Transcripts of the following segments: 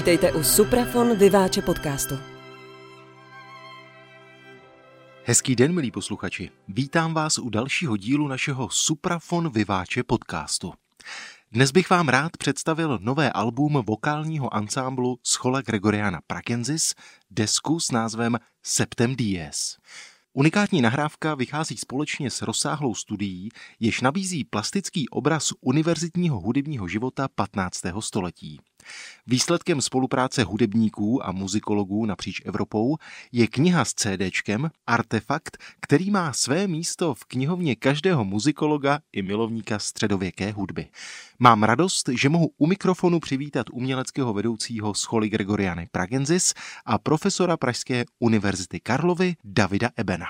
Vítejte u Suprafon Vyváče podcastu. Hezký den, milí posluchači. Vítám vás u dalšího dílu našeho Suprafon Vyváče podcastu. Dnes bych vám rád představil nové album vokálního ansámblu Schola Gregoriana Prakensis, desku s názvem Septem Dies. Unikátní nahrávka vychází společně s rozsáhlou studií, jež nabízí plastický obraz univerzitního hudebního života 15. století. Výsledkem spolupráce hudebníků a muzikologů napříč Evropou je kniha s CDčkem Artefakt, který má své místo v knihovně každého muzikologa i milovníka středověké hudby. Mám radost, že mohu u mikrofonu přivítat uměleckého vedoucího scholy Gregoriany Pragensis a profesora Pražské univerzity Karlovy Davida Ebena.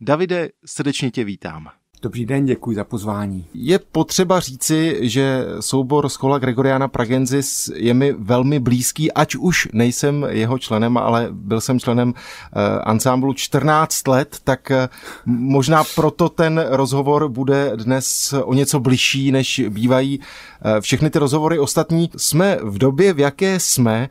Davide, srdečně tě vítám. Dobrý den, děkuji za pozvání. Je potřeba říci, že soubor Schola Gregoriana Pragensis je mi velmi blízký, ať už nejsem jeho členem, ale byl jsem členem uh, ansámblu 14 let, tak uh, možná proto ten rozhovor bude dnes o něco bližší, než bývají uh, všechny ty rozhovory ostatní. Jsme v době, v jaké jsme,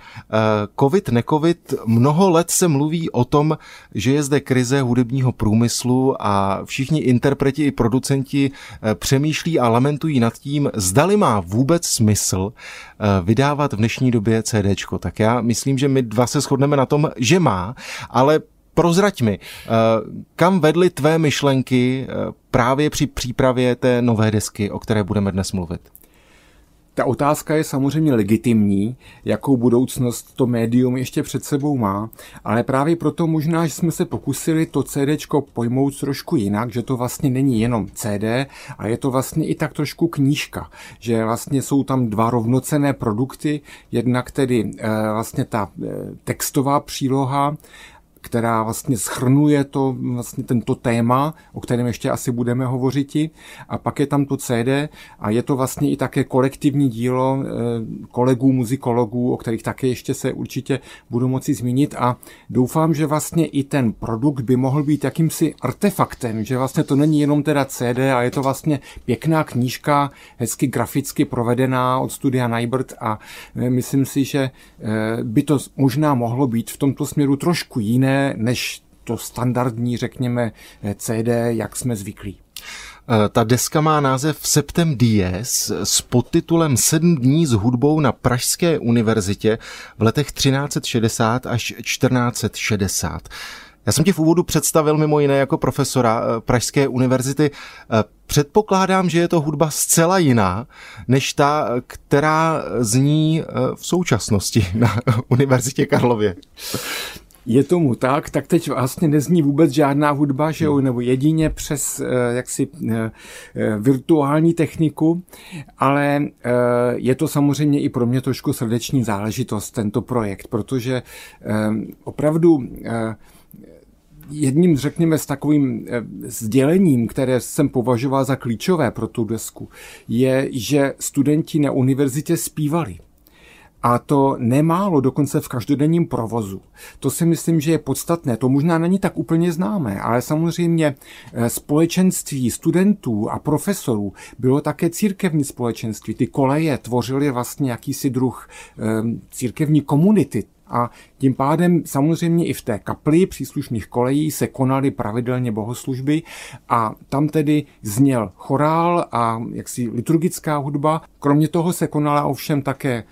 covid, necovid, mnoho let se mluví o tom, že je zde krize hudebního průmyslu a všichni interpreti producenti eh, přemýšlí a lamentují nad tím, zdali má vůbec smysl eh, vydávat v dnešní době CDčko. Tak já myslím, že my dva se shodneme na tom, že má, ale prozrať mi, eh, kam vedly tvé myšlenky právě při přípravě té nové desky, o které budeme dnes mluvit? Ta otázka je samozřejmě legitimní, jakou budoucnost to médium ještě před sebou má, ale právě proto možná, že jsme se pokusili to CD pojmout trošku jinak, že to vlastně není jenom CD, a je to vlastně i tak trošku knížka, že vlastně jsou tam dva rovnocené produkty, jednak tedy e, vlastně ta e, textová příloha která vlastně schrnuje to, vlastně tento téma, o kterém ještě asi budeme hovořit. A pak je tam to CD a je to vlastně i také kolektivní dílo eh, kolegů, muzikologů, o kterých také ještě se určitě budu moci zmínit a doufám, že vlastně i ten produkt by mohl být jakýmsi artefaktem, že vlastně to není jenom teda CD a je to vlastně pěkná knížka, hezky graficky provedená od studia Nybert a eh, myslím si, že eh, by to možná mohlo být v tomto směru trošku jiné, jiné než to standardní, řekněme, CD, jak jsme zvyklí. Eh, ta deska má název Septem Dies s podtitulem Sedm dní s hudbou na Pražské univerzitě v letech 1360 až 1460. Já jsem tě v úvodu představil mimo jiné jako profesora eh, Pražské univerzity. Eh, předpokládám, že je to hudba zcela jiná, než ta, která zní v současnosti na Univerzitě Karlově. Je tomu tak, tak teď vlastně nezní vůbec žádná hudba, že jo, hmm. nebo jedině přes eh, jaksi eh, eh, virtuální techniku, ale je to samozřejmě i pro mě trošku srdeční záležitost, tento projekt, protože opravdu jedním, řekněme, s takovým sdělením, které jsem považoval za klíčové pro tu desku, je, že studenti na univerzitě zpívali. A to nemálo, dokonce v každodenním provozu. To si myslím, že je podstatné. To možná není tak úplně známé, ale samozřejmě eh, společenství studentů a profesorů bylo také církevní společenství. Ty koleje tvořily vlastně jakýsi druh eh, církevní komunity, a tím pádem samozřejmě i v té kapli příslušných kolejí se konaly pravidelně bohoslužby a tam tedy zněl chorál a jaksi liturgická hudba. Kromě toho se konala ovšem také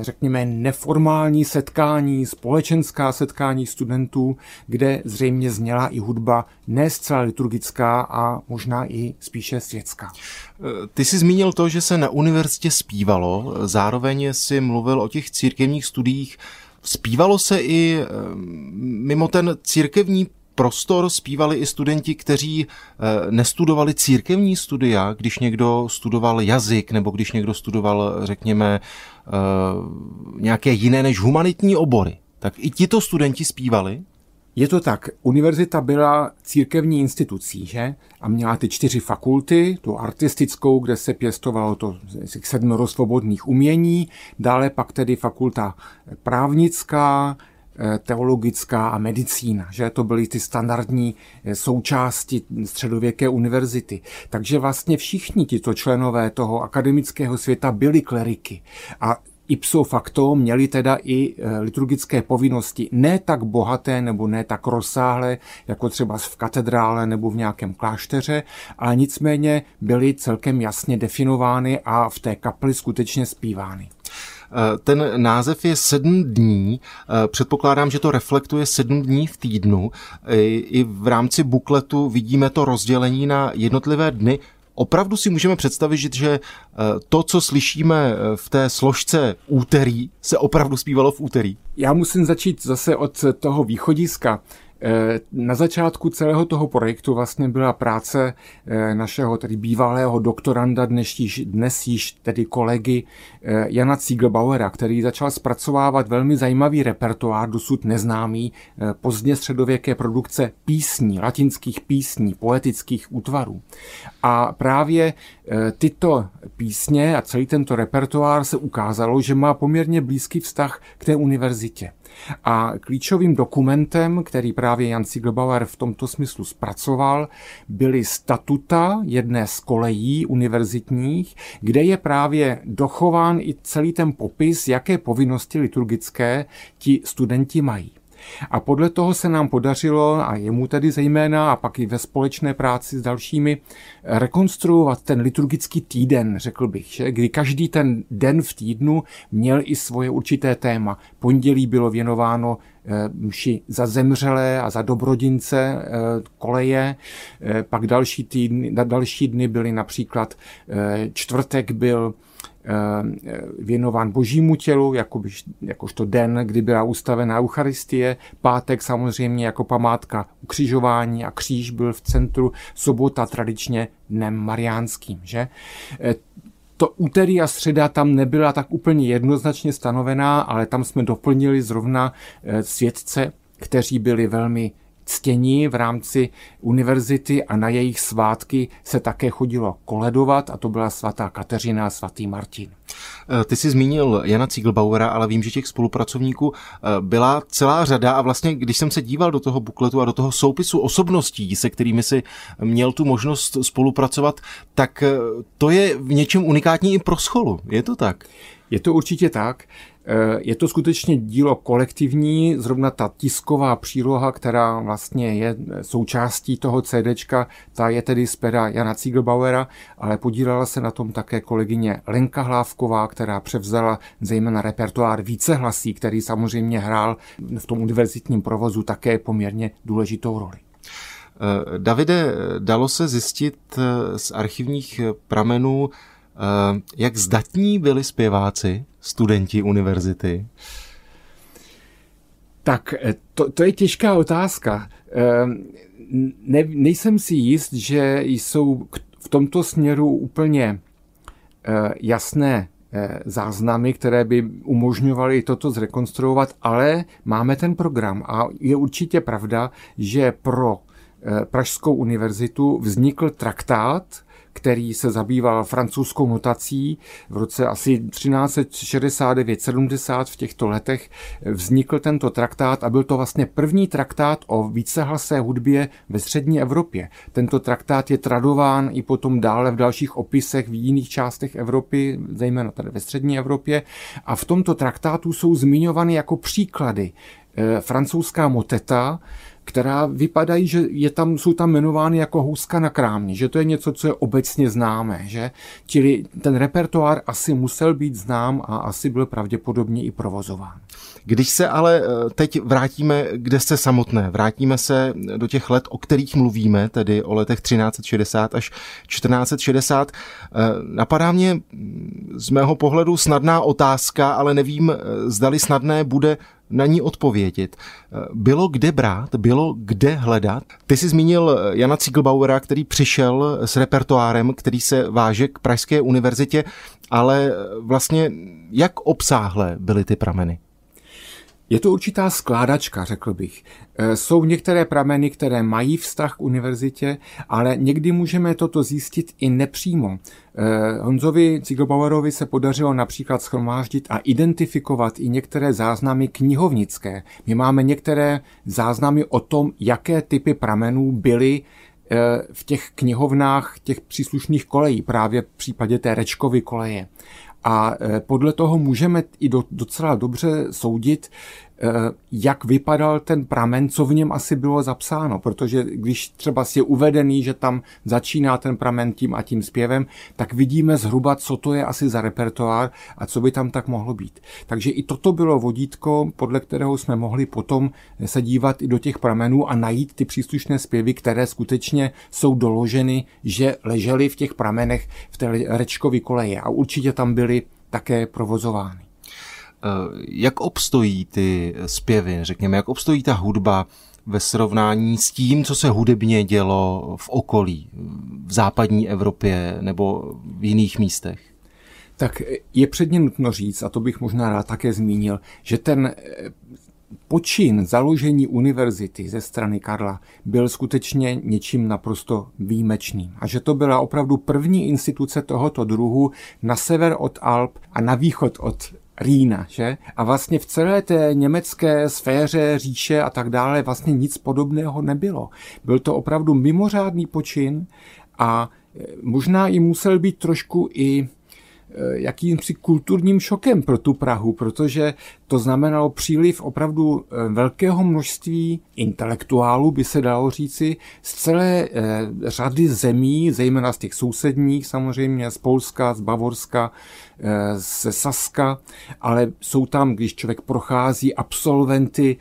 řekněme, neformální setkání, společenská setkání studentů, kde zřejmě zněla i hudba ne zcela liturgická a možná i spíše světská. Eh, ty jsi zmínil to, že se na univerzitě zpívalo, zároveň si mluvil o těch církevních studiích Zpívalo se i eh, mimo ten církevní prostor zpívali i studenti, kteří eh, nestudovali církevní studia, když někdo studoval jazyk nebo když někdo studoval, řekněme, eh, nějaké jiné než humanitní obory. Tak i tito studenti zpívali? Je to tak, univerzita byla církevní institucí, že? A měla ty čtyři fakulty, tu artistickou, kde se pěstovalo to sedmero svobodných umění, dále pak tedy fakulta právnická, teologická a medicína, že to byly ty standardní eh, součásti středověké univerzity. Takže vlastně všichni tito členové toho akademického světa byli kleriky. A ipso facto měli teda i e, liturgické povinnosti ne tak bohaté nebo ne tak rozsáhlé, jako třeba v katedrále nebo v nějakém klášteře, ale nicméně byly celkem jasně definovány a v té kapli skutečně zpívány. E, ten název je sedm dní. E, předpokládám, že to reflektuje sedm dní v týdnu. I v rámci bukletu vidíme to rozdělení na jednotlivé dny. Opravdu si můžeme představit, že eh, to, co slyšíme eh, v té složce úterý, se opravdu zpívalo v úterý? Já musím začít zase od toho východiska. Eh, na začátku celého toho projektu vlastně byla práce eh, našeho tedy bývalého doktoranda, dnes již, dnes již tedy kolegy eh, Jana Ziegelbauera, který začal zpracovávat velmi zajímavý repertoár, dosud neznámý, pozdně středověké produkce písní, latinských písní, poetických útvarů. A právě tyto písně a celý tento repertoár se ukázalo, že má poměrně blízký vztah k té univerzitě. A klíčovým dokumentem, který právě Jan Siegelbauer v tomto smyslu zpracoval, byly statuta jedné z kolejí univerzitních, kde je právě dochován i celý ten popis, jaké povinnosti liturgické ti studenti mají. A podle toho se nám podařilo, a jemu tedy zejména, a pak i ve společné práci s dalšími, rekonstruovat ten liturgický týden, řekl bych, že? kdy každý ten den v týdnu měl i svoje určité téma. Pondělí bylo věnováno eh, mši za zemřelé a za dobrodince eh, koleje, eh, pak další, týdny, další dny byly například čtvrtek byl věnován božímu tělu, jako jakožto den, kdy byla ustavená Eucharistie, pátek samozřejmě jako památka ukřižování a kříž byl v centru, sobota tradičně dnem mariánským. Že? Eh, to úterý a středa tam nebyla tak úplně jednoznačně stanovená, ale tam jsme doplnili zrovna eh, světce, kteří byli velmi ctění v rámci univerzity a na jejich svátky se také chodilo koledovat a to byla svatá Kateřina a svatý Martin. Eh, ty jsi zmínil Jana Ziegelbauera, ale vím, že těch spolupracovníků eh, byla celá řada a vlastně, když jsem se díval do toho bukletu a do toho soupisu osobností, se kterými si měl tu možnost spolupracovat, tak eh, to je v něčem unikátní i pro scholu. Je to tak? Je to určitě tak. Eh, je to skutečně dílo kolektivní, zrovna ta tisková příloha, která vlastně je součástí toho CDčka, ta je tedy z pera Jana Ziegelbauera, ale podílela se na tom také kolegyně Lenka Hlávková, která převzala zejména repertoár vícehlasí, který samozřejmě hrál v tom univerzitním provozu také poměrně důležitou roli. Eh, Davide, dalo se zjistit eh, z archivních pramenů, jak zdatní byli zpěváci studenti univerzity? Tak eh, to, to je těžká otázka. Ehm, ne, nejsem si jist, že jsou v tomto směru úplně eh, jasné eh, záznamy, které by umožňovaly toto zrekonstruovat, ale máme ten program a je určitě pravda, že pro Pražskou univerzitu vznikl traktát, který se zabýval francouzskou notací. V roce asi 1369-70 v těchto letech vznikl tento traktát a byl to vlastně první traktát o vícehlasé hudbě ve střední Evropě. Tento traktát je tradován i potom dále v dalších opisech v jiných částech Evropy, zejména tady ve střední Evropě. A v tomto traktátu jsou zmiňovány jako příklady eh, francouzská moteta, která vypadají, že je tam, jsou tam jmenovány jako houska na krámě, že to je něco, co je obecně známé, že? Čili ten repertoár asi musel být znám a asi byl pravděpodobně i provozován. Když se ale eh, teď vrátíme k desce samotné, vrátíme se do těch let, o kterých mluvíme, tedy o letech 1360 až 1460, eh, napadá mě mm, z mého pohledu snadná otázka, ale nevím, eh, zdali snadné bude na ní odpovědět. Bylo kde brát, bylo kde hledat. Ty jsi zmínil Jana Ziegelbauera, který přišel s repertoárem, který se váže k Pražské univerzitě, ale vlastně jak obsáhlé byly ty prameny? Je to určitá skládačka, řekl bych. E, jsou některé prameny, které mají vztah k univerzitě, ale někdy můžeme toto zjistit i nepřímo. E, Honzovi Ciglbauerovi se podařilo například schromáždit a identifikovat i některé záznamy knihovnické. My máme některé záznamy o tom, jaké typy pramenů byly e, v těch knihovnách těch příslušných kolejí, právě v případě té Rečkovy koleje. A podle toho můžeme i docela dobře soudit, Eh, jak vypadal ten pramen, co v něm asi bylo zapsáno, protože když třeba je uvedený, že tam začíná ten pramen tím a tím zpěvem, tak vidíme zhruba, co to je asi za repertoár a co by tam tak mohlo být. Takže i toto bylo vodítko, podle kterého jsme mohli potom se dívat i do těch pramenů a najít ty příslušné zpěvy, které skutečně jsou doloženy, že ležely v těch pramenech v té rečkové koleje a určitě tam byly také provozovány. Eh, jak obstojí ty zpěvy, řekněme, jak obstojí ta hudba ve srovnání s tím, co se hudebně dělo v okolí, v západní Evropě nebo v jiných místech? Tak je předně nutno říct, a to bych možná rád také zmínil, že ten eh, počin založení univerzity ze strany Karla byl skutečně něčím naprosto výjimečným. A že to byla opravdu první instituce tohoto druhu na sever od Alp a na východ od Rýna, že? A vlastně v celé té německé sféře, říše a tak dále vlastně nic podobného nebylo. Byl to opravdu mimořádný počin a e, možná i musel být trošku i jakýmsi kulturním šokem pro tu Prahu, protože to znamenalo příliv opravdu eh, velkého množství intelektuálů, by se dalo říci, z celé eh, řady zemí, zejména z těch sousedních, samozřejmě z Polska, z Bavorska, ze Saska, ale jsou tam, když člověk prochází absolventy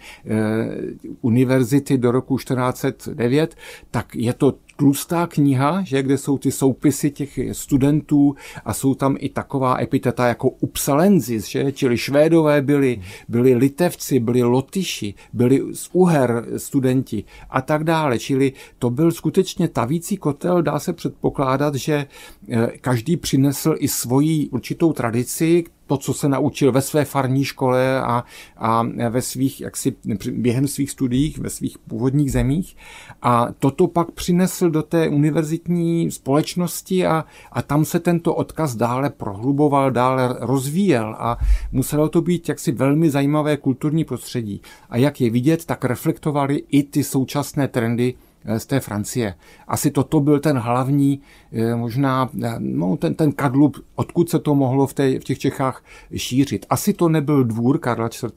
univerzity do roku 1409, tak je to tlustá kniha, že, kde jsou ty soupisy těch studentů a jsou tam i taková epiteta jako upsalenzis, že, čili švédové byli, byli litevci, byli lotyši, byli z Uher studenti a tak dále. Čili to byl skutečně tavící kotel, dá se předpokládat, že eh, každý přinesl i svoji určitou tradici, to, co se naučil ve své farní škole a, a ve svých, jaksi během svých studiích, ve svých původních zemích. A toto pak přinesl do té univerzitní společnosti a, a tam se tento odkaz dále prohluboval, dále rozvíjel a muselo to být jaksi velmi zajímavé kulturní prostředí. A jak je vidět, tak reflektovali i ty současné trendy z té Francie. Asi toto byl ten hlavní, eh, možná eh, no, ten, ten kadlub, odkud se to mohlo v, té, v těch Čechách šířit. Asi to nebyl dvůr Karla IV.,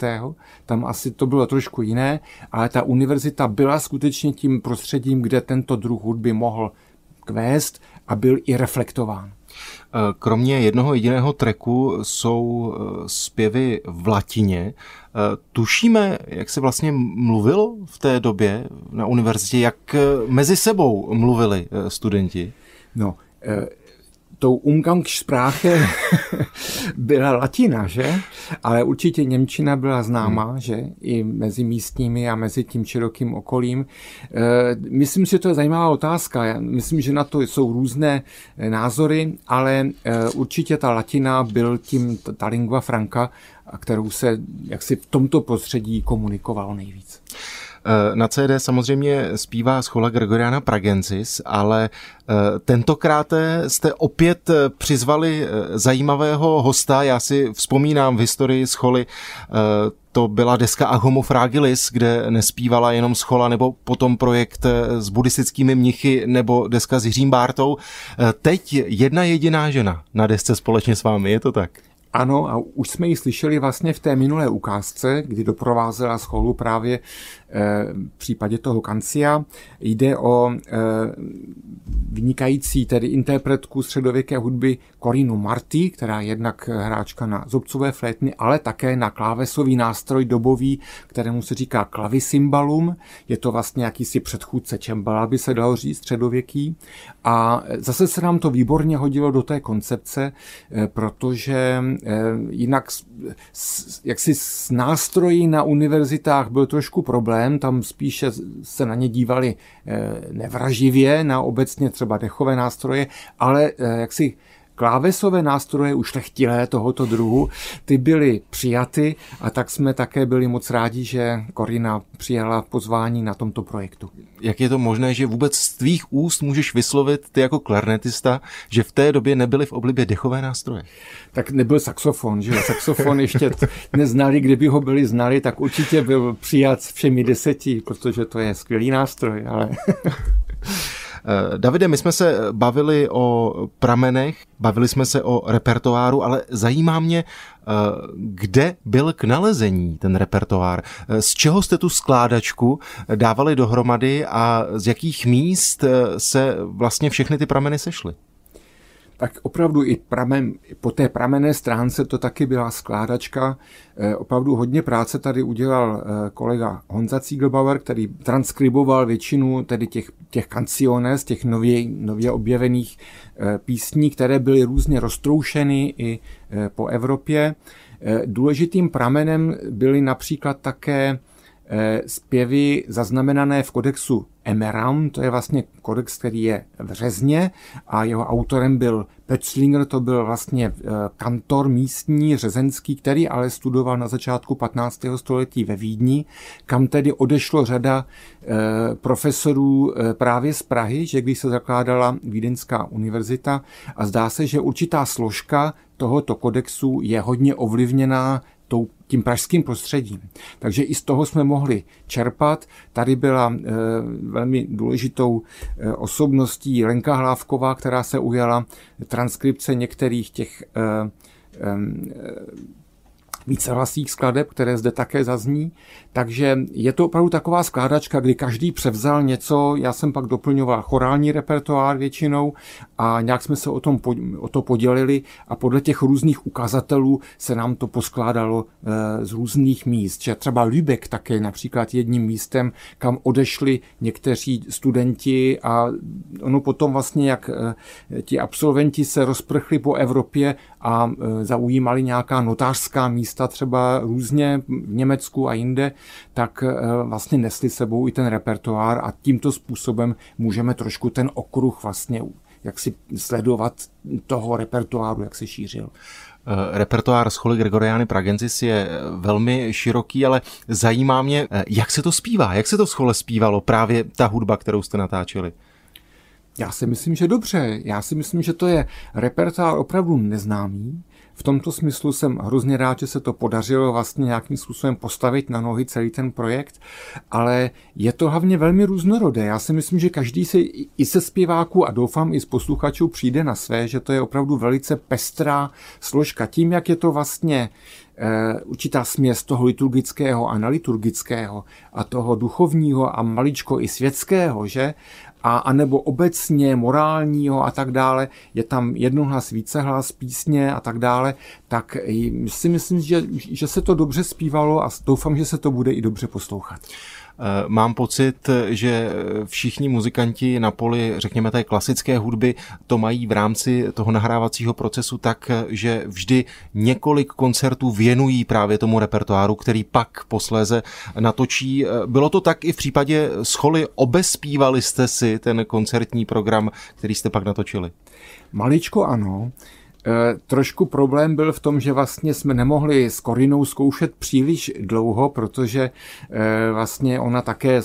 tam asi to bylo trošku jiné, ale ta univerzita byla skutečně tím prostředím, kde tento druh hudby mohl kvést a byl i reflektován. Eh, kromě jednoho jediného treku jsou eh, zpěvy v latině. Eh, tušíme, jak se vlastně mluvilo v té době na univerzitě, jak mezi sebou mluvili studenti? No, tou Umgangssprache byla latina, že? Ale určitě Němčina byla známá, hmm. že? I mezi místními a mezi tím širokým okolím. E, myslím si, že to je zajímavá otázka. Já myslím, že na to jsou různé e, názory, ale e, určitě ta latina byl tím, ta lingua franca, kterou se jaksi v tomto prostředí komunikovalo nejvíc. Eh, na CD samozřejmě zpívá schola Gregoriana Pragensis, ale eh, tentokrát jste opět eh, přizvali zajímavého hosta. Já si vzpomínám v historii scholy to byla deska Agomo Fragilis, kde nespívala jenom schola, nebo potom projekt s buddhistickými mnichy, nebo deska s Jiřím Bártou. Teď jedna jediná žena na desce společně s vámi, je to tak? Ano, a už jsme ji slyšeli vlastně v té minulé ukázce, kdy doprovázela scholu právě v případě toho Kancia jde o eh, vynikající tedy interpretku středověké hudby Corinu Marty, která je jednak hráčka na zobcové flétny, ale také na klávesový nástroj dobový, kterému se říká klavisimbalum. Je to vlastně jakýsi předchůdce čembala, by se dalo říct, středověký. A zase se nám to výborně hodilo do té koncepce, eh, protože jinak jaksi s nástroji na univerzitách byl trošku problém, problém, tam spíše se na ně dívali eh, nevraživě, na obecně třeba dechové nástroje, ale eh, jak si klávesové nástroje ušlechtilé tohoto druhu, ty byly přijaty a tak jsme také byli moc rádi, že Korina přijala pozvání na tomto projektu. Jak je to možné, že vůbec z tvých úst můžeš vyslovit ty jako klarnetista, že v té době nebyly v oblibě dechové nástroje? Tak nebyl saxofon, že Saxofon ještě neznali, kdyby ho byli znali, tak určitě byl přijat všemi deseti, protože to je skvělý nástroj, ale... Davide, my jsme se bavili o pramenech, bavili jsme se o repertoáru, ale zajímá mě, kde byl k nalezení ten repertoár? Z čeho jste tu skládačku dávali dohromady a z jakých míst se vlastně všechny ty prameny sešly? Tak opravdu i pramen, po té pramenné stránce to taky byla skládačka. Eh, opravdu hodně práce tady udělal eh, kolega Honza Ziegelbauer, který transkriboval většinu tedy těch, těch kanciones, těch nově, nově objevených eh, písní, které byly různě roztroušeny i po Evropě. Důležitým pramenem byly například také zpěvy zaznamenané v kodexu Emeram, to je vlastně kodex, který je v Řezně a jeho autorem byl Pötzlinger, to byl vlastně eh, kantor místní řezenský, který ale studoval na začátku 15. století ve Vídni, kam tedy odešlo řada eh, profesorů eh, právě z Prahy, že když se zakládala Vídeňská univerzita a zdá se, že určitá složka tohoto kodexu je hodně ovlivněná tou tím pražským prostředím. Takže i z toho jsme mohli čerpat. Tady byla e, velmi důležitou e, osobností Lenka Hlávková, která se ujala transkripce některých těch e, více hlasích skladeb, které zde také zazní. Takže je to opravdu taková skládačka, kdy každý převzal něco, já jsem pak doplňoval chorální repertoár většinou a nějak jsme se o, tom, o to podělili a podle těch různých ukazatelů se nám to poskládalo eh, z různých míst. Že třeba Lübeck také například jedním místem, kam odešli někteří studenti a ono potom vlastně, jak eh, ti absolventi se rozprchli po Evropě a eh, zaujímali nějaká notářská místa třeba různě v Německu a jinde, tak vlastně nesli sebou i ten repertoár a tímto způsobem můžeme trošku ten okruh vlastně jak si sledovat toho repertoáru, jak se šířil. Eh, repertoár scholy Gregoriány Pragensis je velmi široký, ale zajímá mě, jak se to zpívá, jak se to v schole zpívalo, právě ta hudba, kterou jste natáčeli. Já si myslím, že dobře. Já si myslím, že to je repertoár opravdu neznámý, v tomto smyslu jsem hrozně rád, že se to podařilo vlastně nějakým způsobem postavit na nohy celý ten projekt, ale je to hlavně velmi různorodé. Já si myslím, že každý se i se zpěváků a doufám i z posluchačů přijde na své, že to je opravdu velice pestrá složka. Tím, jak je to vlastně e, určitá směs toho liturgického a neliturgického a toho duchovního a maličko i světského, že? A, anebo obecně morálního a tak dále, je tam jednohlas, vícehlas, písně a tak dále, tak si myslím, že, že se to dobře zpívalo a doufám, že se to bude i dobře poslouchat. Eh, mám pocit, že všichni muzikanti na poli, řekněme, té klasické hudby to mají v rámci toho nahrávacího procesu tak, že vždy několik koncertů věnují právě tomu repertoáru, který pak posléze natočí. Eh, bylo to tak i v případě scholy, obespívali jste si ten koncertní program, který jste pak natočili? Maličko ano. Eh, trošku problém byl v tom, že vlastně jsme nemohli s Korinou zkoušet příliš dlouho, protože eh, vlastně ona také,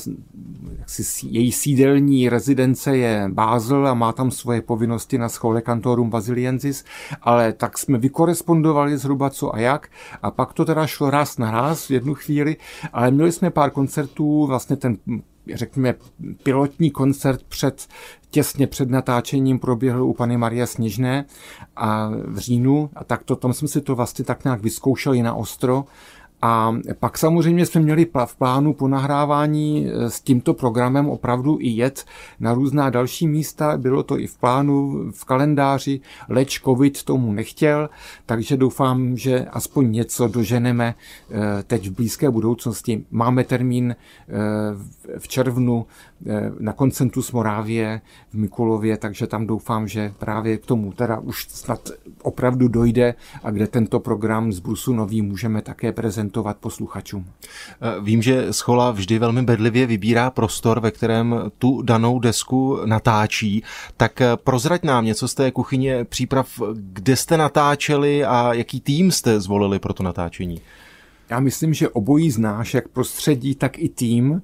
jaksi její sídelní rezidence je Bázel a má tam svoje povinnosti na schole Cantorum Basiliensis, ale tak jsme vykorespondovali zhruba co a jak a pak to teda šlo raz na raz v jednu chvíli, ale měli jsme pár koncertů, vlastně ten řekněme, pilotní koncert před, těsně před natáčením proběhl u Pany Marie Sněžné a v říjnu. A tak to, tam jsme si to vlastně tak nějak vyzkoušeli na ostro a pak samozřejmě jsme měli v plánu po nahrávání e, s tímto programem opravdu i jet na různá další místa. Bylo to i v plánu, v kalendáři, leč covid tomu nechtěl, takže doufám, že aspoň něco doženeme e, teď v blízké budoucnosti. Máme termín e, v červnu na Koncentus Morávě v Mikulově, takže tam doufám, že právě k tomu teda už snad opravdu dojde a kde tento program z Brusu Nový můžeme také prezentovat posluchačům. Eh, vím, že Schola vždy velmi bedlivě vybírá prostor, ve kterém tu danou desku natáčí, tak eh, prozrať nám něco z té kuchyně příprav, kde jste natáčeli a jaký tým jste zvolili pro to natáčení? Já myslím, že obojí znáš, jak prostředí, tak i tým.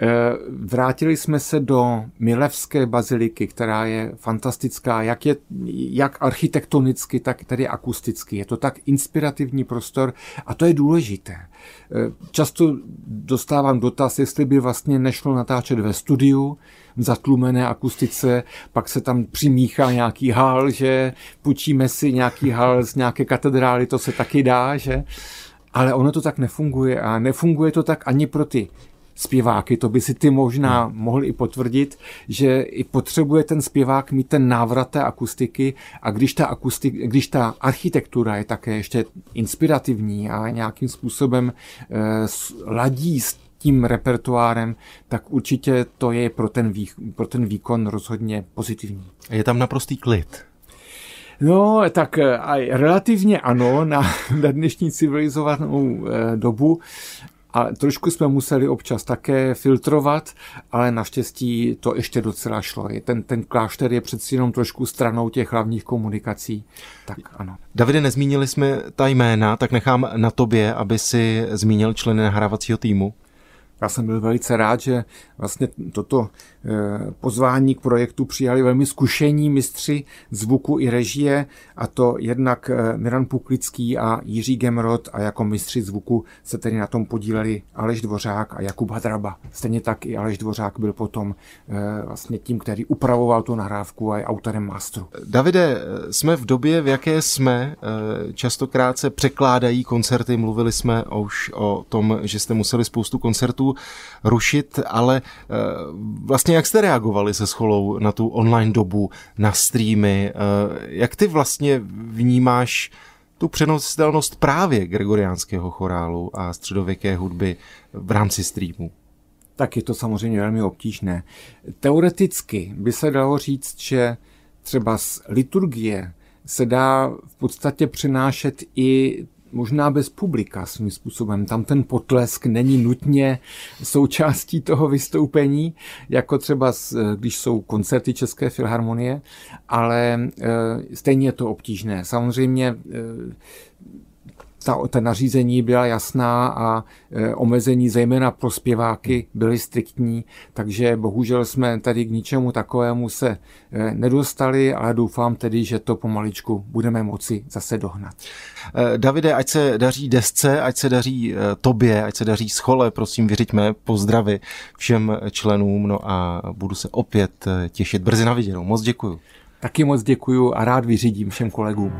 Eh, vrátili jsme se do Milevské baziliky, která je fantastická, jak, je, jak architektonicky, tak tady akusticky. Je to tak inspirativní prostor a to je důležité. Eh, často dostávám dotaz, jestli by vlastně nešlo natáčet ve studiu, v zatlumené akustice, pak se tam přimíchá nějaký hal, že půjčíme si nějaký hal z nějaké katedrály, to se taky dá, že? Ale ono to tak nefunguje a nefunguje to tak ani pro ty zpěváky, to by si ty možná hmm. mohl i potvrdit, že i potřebuje ten zpěvák mít ten návrat té akustiky a když ta, akustik, když ta architektura je také ještě inspirativní a nějakým způsobem eh, ladí s tím repertoárem, tak určitě to je pro ten, vý, pro ten výkon rozhodně pozitivní. Je tam naprostý klid. No, tak eh, a relativně ano, na, na dnešní civilizovanou e, dobu. A trošku jsme museli občas také filtrovat, ale naštěstí to ještě docela šlo. Ten, ten klášter je přeci jenom trošku stranou těch hlavních komunikací. Tak ano. Davide, nezmínili jsme ta jména, tak nechám na tobě, aby si zmínil členy nahrávacího týmu. Já jsem byl velice rád, že vlastně toto eh, pozvání k projektu přijali velmi zkušení mistři zvuku i režie, a to jednak eh, Miran Puklický a Jiří Gemrod a jako mistři zvuku se tedy na tom podíleli Aleš Dvořák a Jakub Hadraba. Stejně tak i Aleš Dvořák byl potom eh, vlastně tím, který upravoval tu nahrávku a je autorem mastru. Davide, jsme v době, v jaké jsme, častokrát se překládají koncerty, mluvili jsme už o tom, že jste museli spoustu koncertů rušit, ale eh, vlastně jak jste reagovali se scholou na tu online dobu, na streamy, eh, jak ty vlastně vnímáš tu přenositelnost právě gregoriánského chorálu a středověké hudby v rámci streamu? Tak je to samozřejmě velmi obtížné. Teoreticky by se dalo říct, že třeba z liturgie se dá v podstatě přenášet i možná bez publika svým způsobem. Tam ten potlesk není nutně součástí toho vystoupení, jako třeba když jsou koncerty České filharmonie, ale e, stejně je to obtížné. Samozřejmě e, ta, ta nařízení byla jasná a e, omezení zejména pro zpěváky byly striktní, takže bohužel jsme tady k ničemu takovému se e, nedostali, ale doufám tedy, že to pomaličku budeme moci zase dohnat. E, Davide, ať se daří desce, ať se daří tobě, ať se daří schole, prosím, vyřiďme pozdravy všem členům, no a budu se opět těšit brzy na viděnou. Moc děkuju. Taky moc děkuju a rád vyřídím všem kolegům.